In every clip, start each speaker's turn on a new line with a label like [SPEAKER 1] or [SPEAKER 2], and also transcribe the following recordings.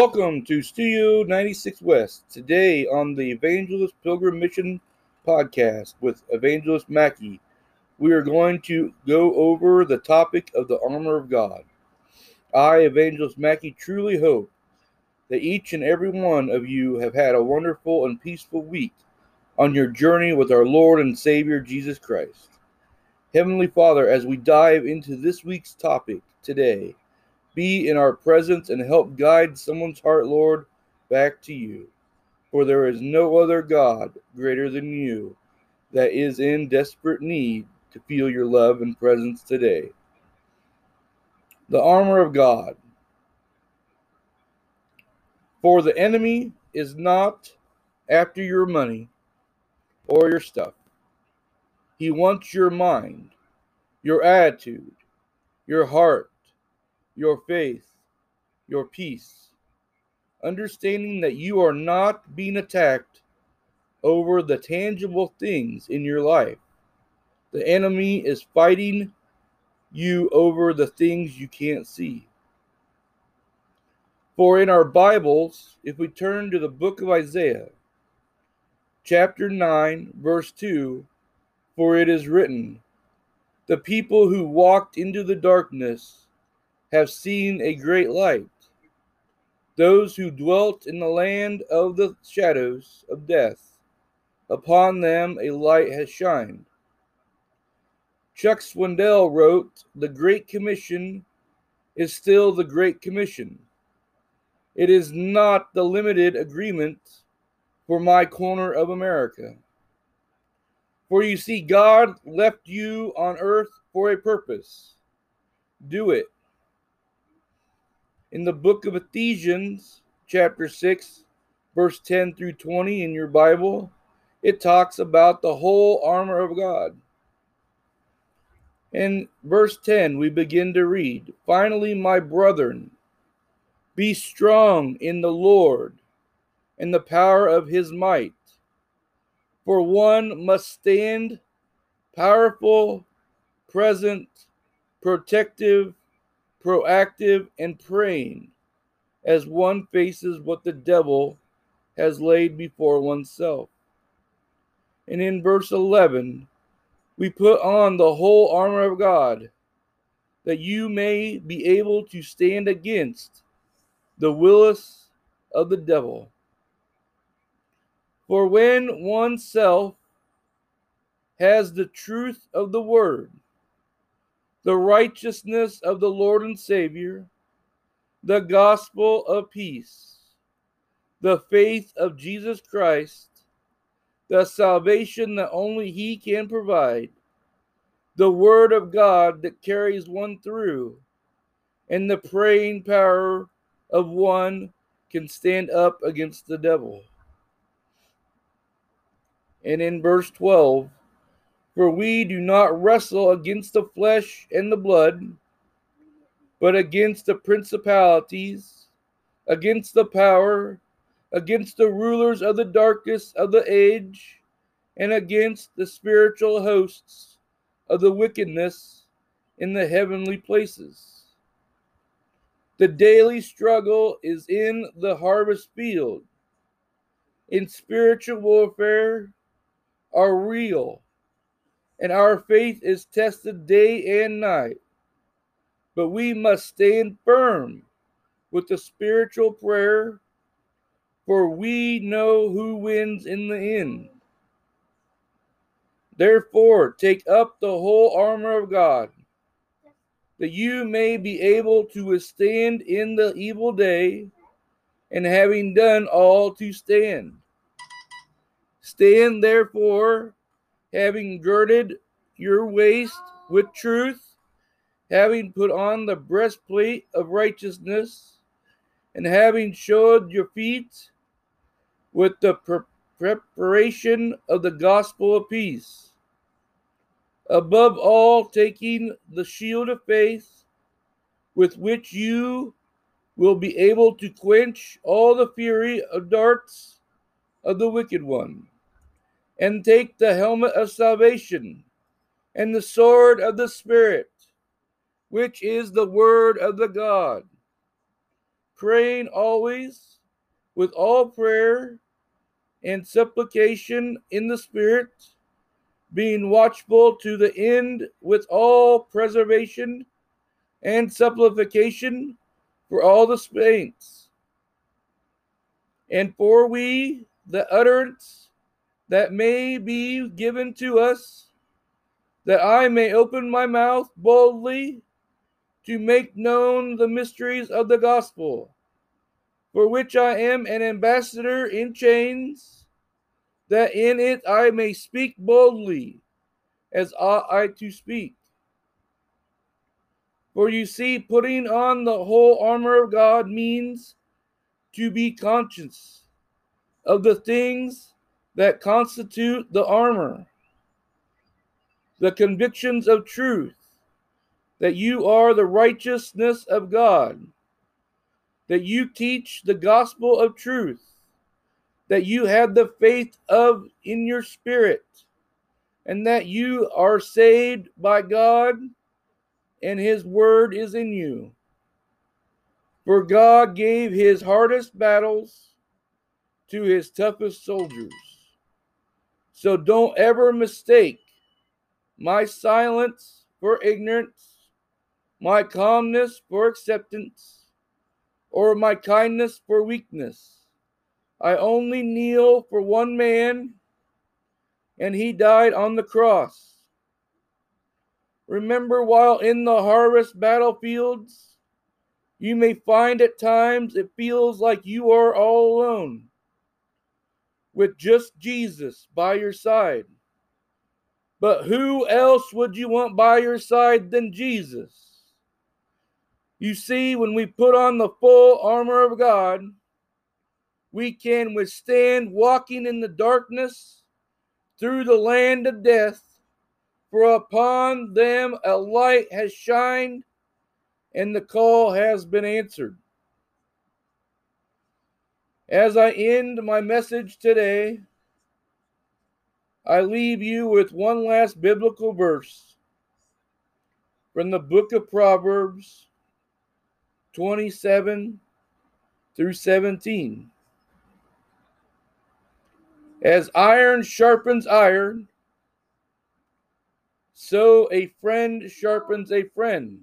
[SPEAKER 1] Welcome to Studio 96 West. Today on the Evangelist Pilgrim Mission podcast with Evangelist Mackey, we are going to go over the topic of the armor of God. I, Evangelist Mackey, truly hope that each and every one of you have had a wonderful and peaceful week on your journey with our Lord and Savior Jesus Christ. Heavenly Father, as we dive into this week's topic today, be in our presence and help guide someone's heart, Lord, back to you. For there is no other God greater than you that is in desperate need to feel your love and presence today. The armor of God. For the enemy is not after your money or your stuff. He wants your mind, your attitude, your heart, your faith, your peace, understanding that you are not being attacked over the tangible things in your life. The enemy is fighting you over the things you can't see. For in our Bibles, if we turn to the book of Isaiah, chapter 9, verse 2, for it is written, The people who walked into the darkness have seen a great light. Those who dwelt in the land of the shadows of death, upon them a light has shined. Chuck Swindoll wrote, The Great Commission is still the Great Commission. It is not the limited agreement for my corner of America. For you see, God left you on earth for a purpose. Do it in the book of Ephesians, chapter 6, verse 10 through 20 in your Bible, it talks about the whole armor of God. In verse 10, we begin to read Finally, my brethren, be strong in the Lord and the power of his might. For one must stand powerful, present, protective, proactive, and praying as one faces what the devil has laid before oneself. And in verse 11, we put on the whole armor of God that you may be able to stand against the willis of the devil. For when oneself has the truth of the word, the righteousness of the Lord and Savior, the gospel of peace, the faith of Jesus Christ, the salvation that only He can provide, the Word of God that carries one through, and the praying power of one can stand up against the devil. And in verse 12, for we do not wrestle against the flesh and the blood, but against the principalities, against the power, against the rulers of the darkness of the age, and against the spiritual hosts of the wickedness in the heavenly places. The daily struggle is in the harvest field. In spiritual warfare are real and our faith is tested day and night. But we must stand firm with the spiritual prayer, for we know who wins in the end. Therefore, take up the whole armor of God, that you may be able to withstand in the evil day, and having done all to stand. Stand therefore having girded your waist with truth, having put on the breastplate of righteousness, and having shod your feet with the pre- preparation of the gospel of peace. Above all, taking the shield of faith, with which you will be able to quench all the fury of darts of the wicked one and take the helmet of salvation and the sword of the Spirit, which is the word of the God, praying always with all prayer and supplication in the Spirit, being watchful to the end with all preservation and supplication for all the saints. And for we, the utterance that may be given to us, that I may open my mouth boldly to make known the mysteries of the gospel, for which I am an ambassador in chains, that in it I may speak boldly as ought I to speak. For you see, putting on the whole armor of God means to be conscious of the things that constitute the armor, the convictions of truth, that you are the righteousness of God, that you teach the gospel of truth, that you have the faith of in your spirit, and that you are saved by God and his word is in you. For God gave his hardest battles to his toughest soldiers. So don't ever mistake my silence for ignorance, my calmness for acceptance, or my kindness for weakness. I only kneel for one man, and he died on the cross. Remember, while in the harvest battlefields, you may find at times it feels like you are all alone with just Jesus by your side. But who else would you want by your side than Jesus? You see, when we put on the full armor of God, we can withstand walking in the darkness through the land of death for upon them a light has shined, and the call has been answered. As I end my message today, I leave you with one last biblical verse from the book of Proverbs 27 through 17. As iron sharpens iron, so a friend sharpens a friend.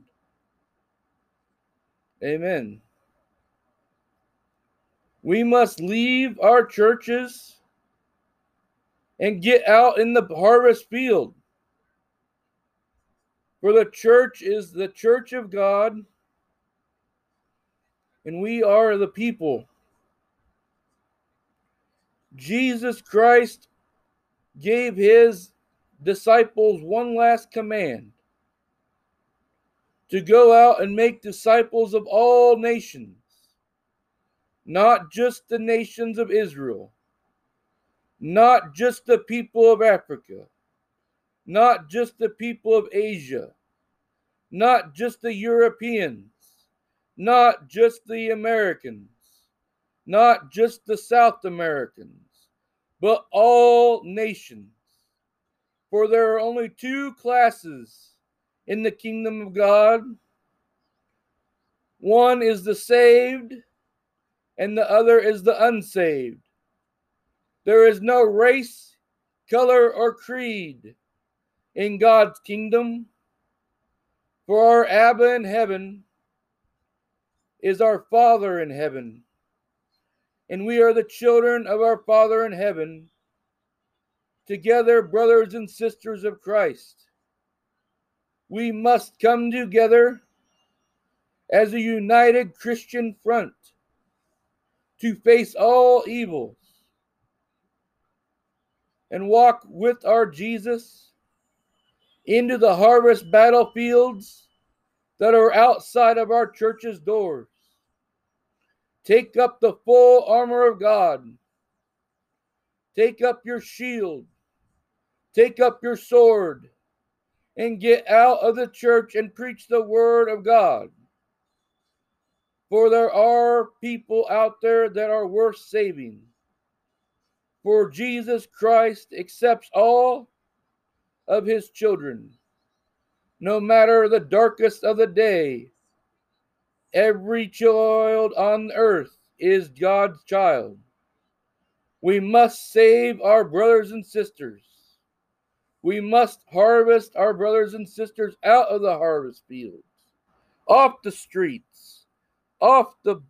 [SPEAKER 1] Amen. We must leave our churches and get out in the harvest field. For the church is the church of God, and we are the people. Jesus Christ gave his disciples one last command to go out and make disciples of all nations, not just the nations of Israel, not just the people of Africa, not just the people of Asia, not just the Europeans, not just the Americans, not just the South Americans, but all nations. For there are only two classes in the kingdom of God. One is the saved, and the other is the unsaved. There is no race, color, or creed in God's kingdom. For our Abba in heaven is our Father in heaven, and we are the children of our Father in heaven together, brothers and sisters of Christ. We must come together as a united Christian front to face all evils and walk with our Jesus into the harvest battlefields that are outside of our church's doors. Take up the full armor of God. Take up your shield. Take up your sword and get out of the church and preach the word of God. For there are people out there that are worth saving. For Jesus Christ accepts all of his children, no matter the darkest of the day, Every child on earth is God's child. We must save our brothers and sisters. We must harvest our brothers and sisters out of the harvest fields, off the streets, off the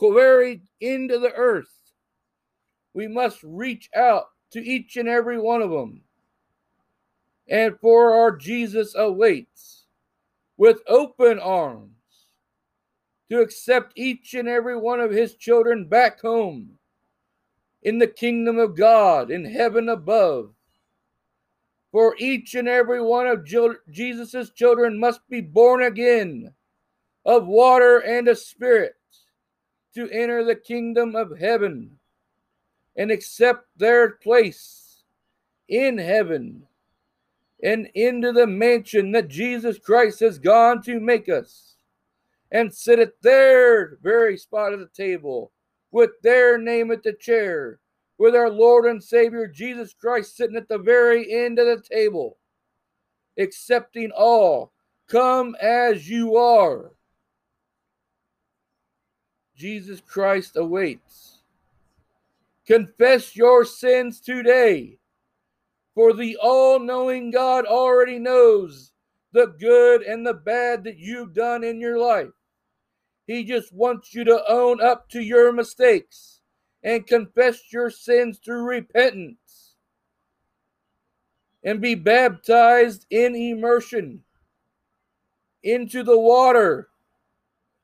[SPEAKER 1] very end of the earth. We must reach out to each and every one of them. And for our Jesus awaits with open arms to accept each and every one of his children back home in the kingdom of God in heaven above. For each and every one of Jesus' children must be born again of water and of spirit to enter the kingdom of heaven and accept their place in heaven and into the mansion that Jesus Christ has gone to make us and sit at their very spot at the table with their name at the chair with our Lord and Savior Jesus Christ sitting at the very end of the table accepting all come as you are Jesus Christ awaits confess your sins today for the all knowing God already knows the good and the bad that you've done in your life. He just wants you to own up to your mistakes and confess your sins through repentance and be baptized in immersion into the water,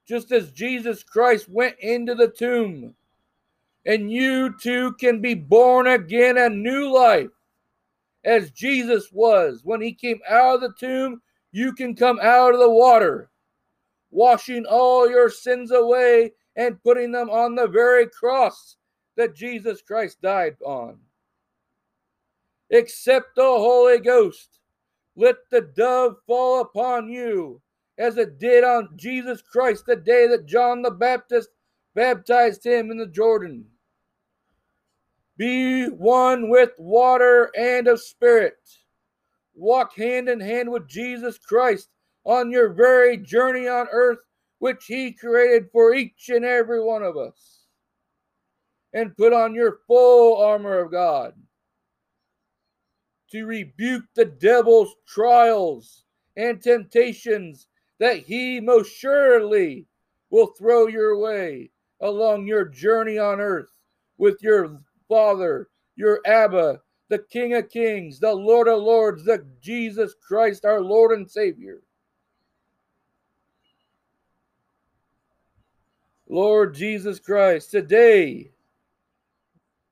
[SPEAKER 1] just as Jesus Christ went into the tomb. And you too can be born again a new life as Jesus was. When he came out of the tomb, you can come out of the water, washing all your sins away and putting them on the very cross that Jesus Christ died on. Accept the Holy Ghost. Let the dove fall upon you as it did on Jesus Christ the day that John the Baptist baptized him in the Jordan. Be one with water and of spirit. Walk hand in hand with Jesus Christ on your very journey on earth, which He created for each and every one of us. And put on your full armor of God to rebuke the devil's trials and temptations that he most surely will throw your way along your journey on earth with your Father, your Abba, the King of Kings, the Lord of Lords, the Jesus Christ, our Lord and Savior. Lord Jesus Christ, today,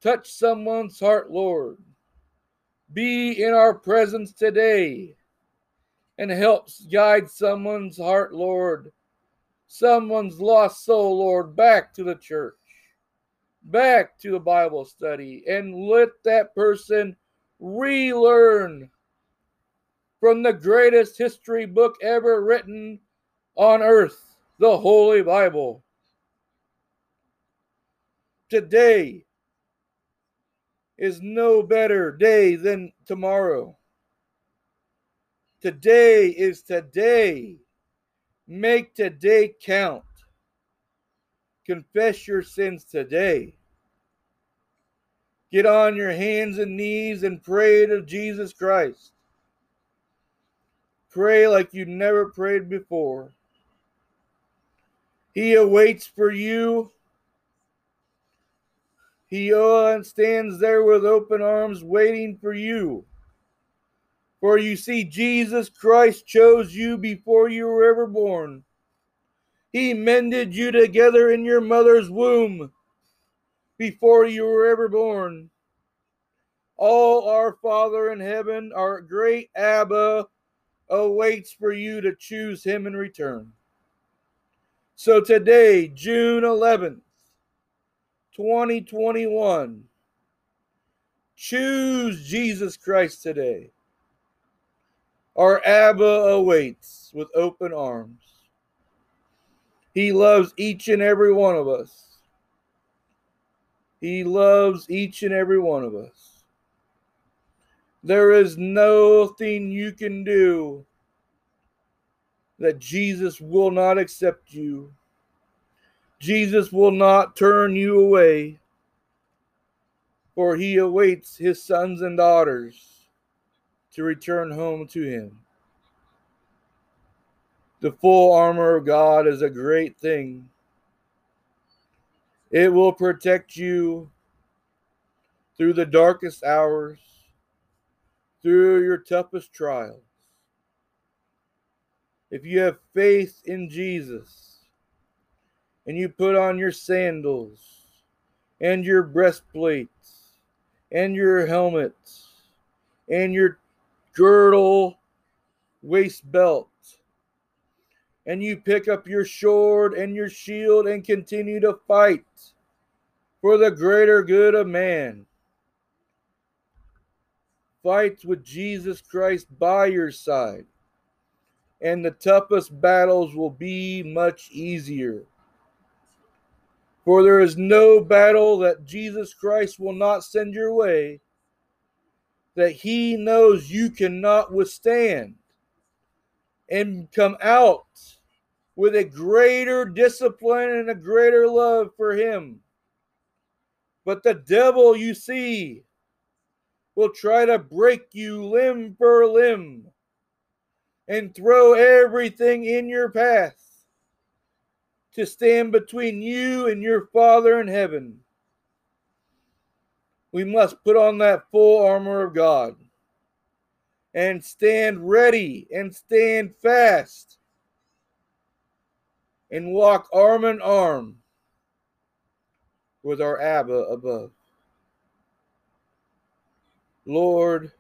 [SPEAKER 1] touch someone's heart, Lord. Be in our presence today and helps guide someone's heart, Lord. Someone's lost soul, Lord, back to the church back to the Bible study and let that person relearn from the greatest history book ever written on earth, the Holy Bible. Today is no better day than tomorrow. Today is today. Make today count. Confess your sins today. Get on your hands and knees and pray to Jesus Christ. Pray like you never prayed before. He awaits for you. He stands there with open arms waiting for you. For you see, Jesus Christ chose you before you were ever born. He mended you together in your mother's womb before you were ever born. All our Father in heaven, our great Abba, awaits for you to choose him in return. So today, June 11th, 2021, choose Jesus Christ today. Our Abba awaits with open arms. He loves each and every one of us. He loves each and every one of us. There is nothing you can do that Jesus will not accept you. Jesus will not turn you away, for he awaits his sons and daughters to return home to him. The full armor of God is a great thing. It will protect you through the darkest hours, through your toughest trials. If you have faith in Jesus and you put on your sandals and your breastplates and your helmets and your girdle waist belt and you pick up your sword and your shield and continue to fight for the greater good of man. Fight with Jesus Christ by your side, and the toughest battles will be much easier. For there is no battle that Jesus Christ will not send your way that he knows you cannot withstand and come out with a greater discipline and a greater love for him. But the devil, you see, will try to break you limb for limb and throw everything in your path to stand between you and your Father in heaven. We must put on that full armor of God and stand ready and stand fast and walk arm in arm with our Abba above. Lord,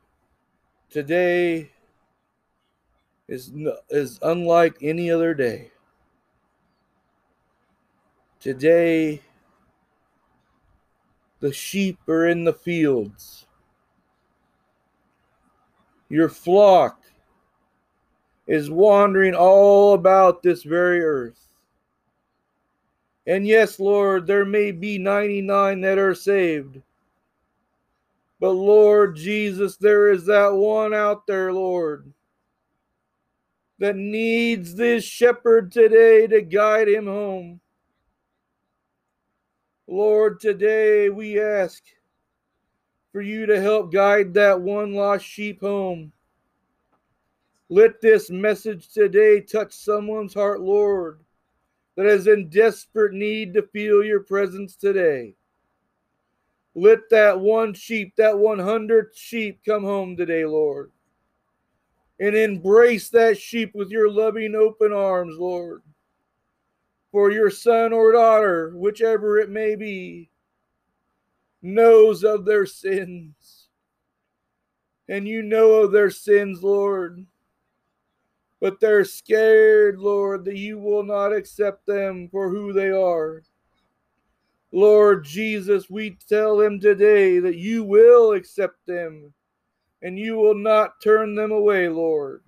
[SPEAKER 1] today is, is unlike any other day. Today, the sheep are in the fields. Your flock is wandering all about this very earth. And yes, Lord, there may be 99 that are saved. But Lord Jesus, there is that one out there, Lord, that needs this shepherd today to guide him home. Lord, today we ask for you to help guide that one lost sheep home. Let this message today touch someone's heart, Lord that is in desperate need to feel your presence today. Let that one sheep, that 100 sheep come home today, Lord. And embrace that sheep with your loving open arms, Lord. For your son or daughter, whichever it may be, knows of their sins. And you know of their sins, Lord but they're scared, Lord, that you will not accept them for who they are. Lord Jesus, we tell them today that you will accept them and you will not turn them away, Lord.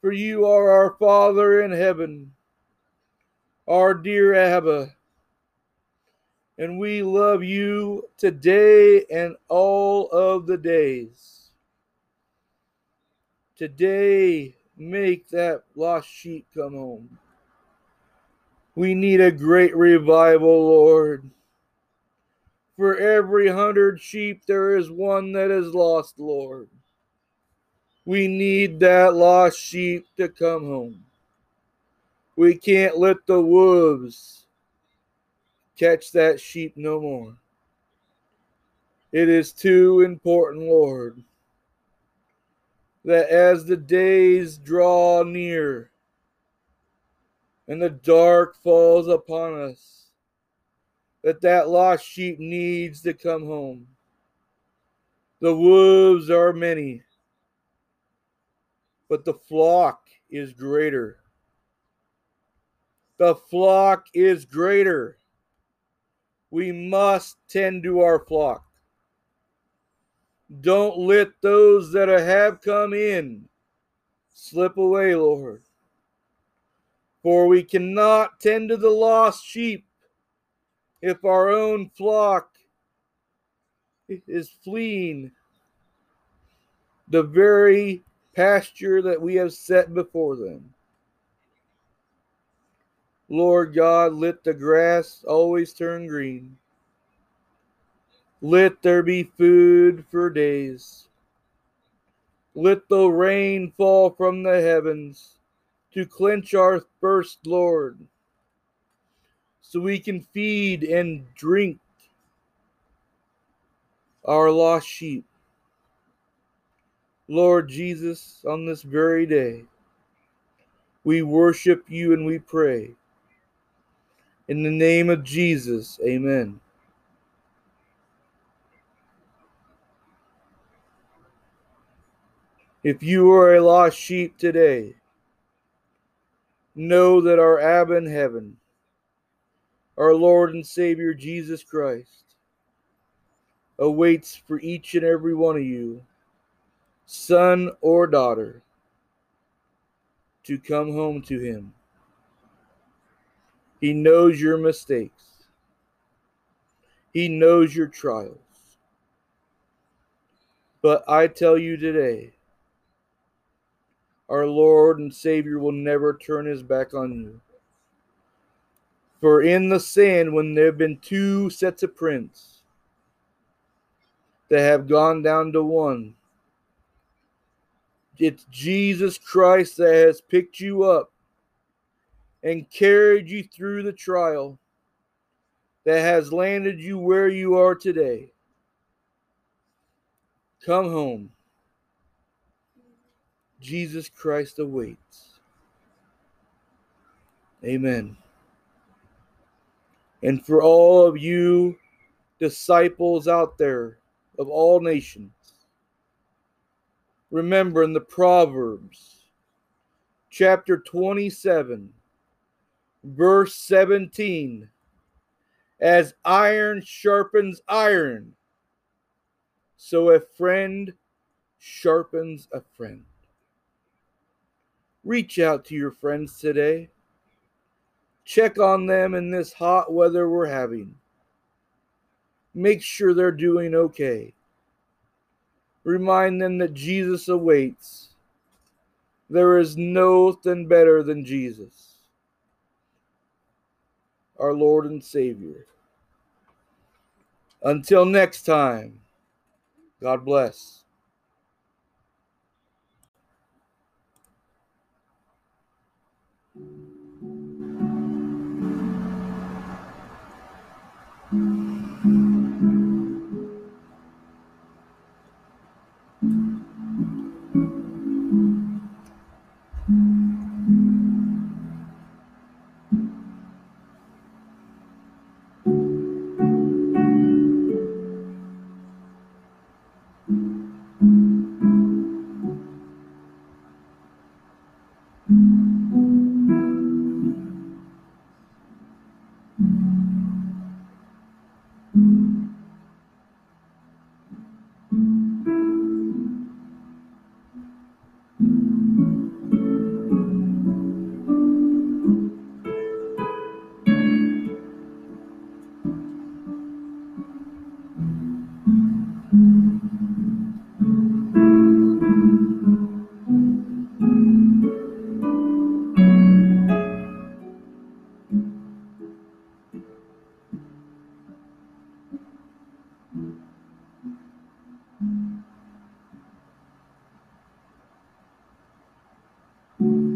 [SPEAKER 1] For you are our Father in heaven, our dear Abba. And we love you today and all of the days. Today, Make that lost sheep come home. We need a great revival, Lord. For every hundred sheep, there is one that is lost, Lord. We need that lost sheep to come home. We can't let the wolves catch that sheep no more. It is too important, Lord that as the days draw near and the dark falls upon us, that that lost sheep needs to come home. The wolves are many, but the flock is greater. The flock is greater. We must tend to our flock. Don't let those that have come in slip away, Lord. For we cannot tend to the lost sheep if our own flock is fleeing the very pasture that we have set before them. Lord God, let the grass always turn green. Let there be food for days. Let the rain fall from the heavens to quench our thirst, Lord, so we can feed and drink our lost sheep. Lord Jesus, on this very day, we worship you and we pray. In the name of Jesus, amen. If you are a lost sheep today, know that our Abba in heaven, our Lord and Savior Jesus Christ, awaits for each and every one of you, son or daughter, to come home to Him. He knows your mistakes. He knows your trials. But I tell you today, our Lord and Savior will never turn his back on you. For in the sand, when there have been two sets of prints that have gone down to one, it's Jesus Christ that has picked you up and carried you through the trial that has landed you where you are today. Come home. Jesus Christ awaits. Amen. And for all of you disciples out there of all nations, remember in the Proverbs, chapter 27, verse 17, as iron sharpens iron, so a friend sharpens a friend. Reach out to your friends today. Check on them in this hot weather we're having. Make sure they're doing okay. Remind them that Jesus awaits. There is nothing better than Jesus, our Lord and Savior. Until next time, God bless. thank mm -hmm. you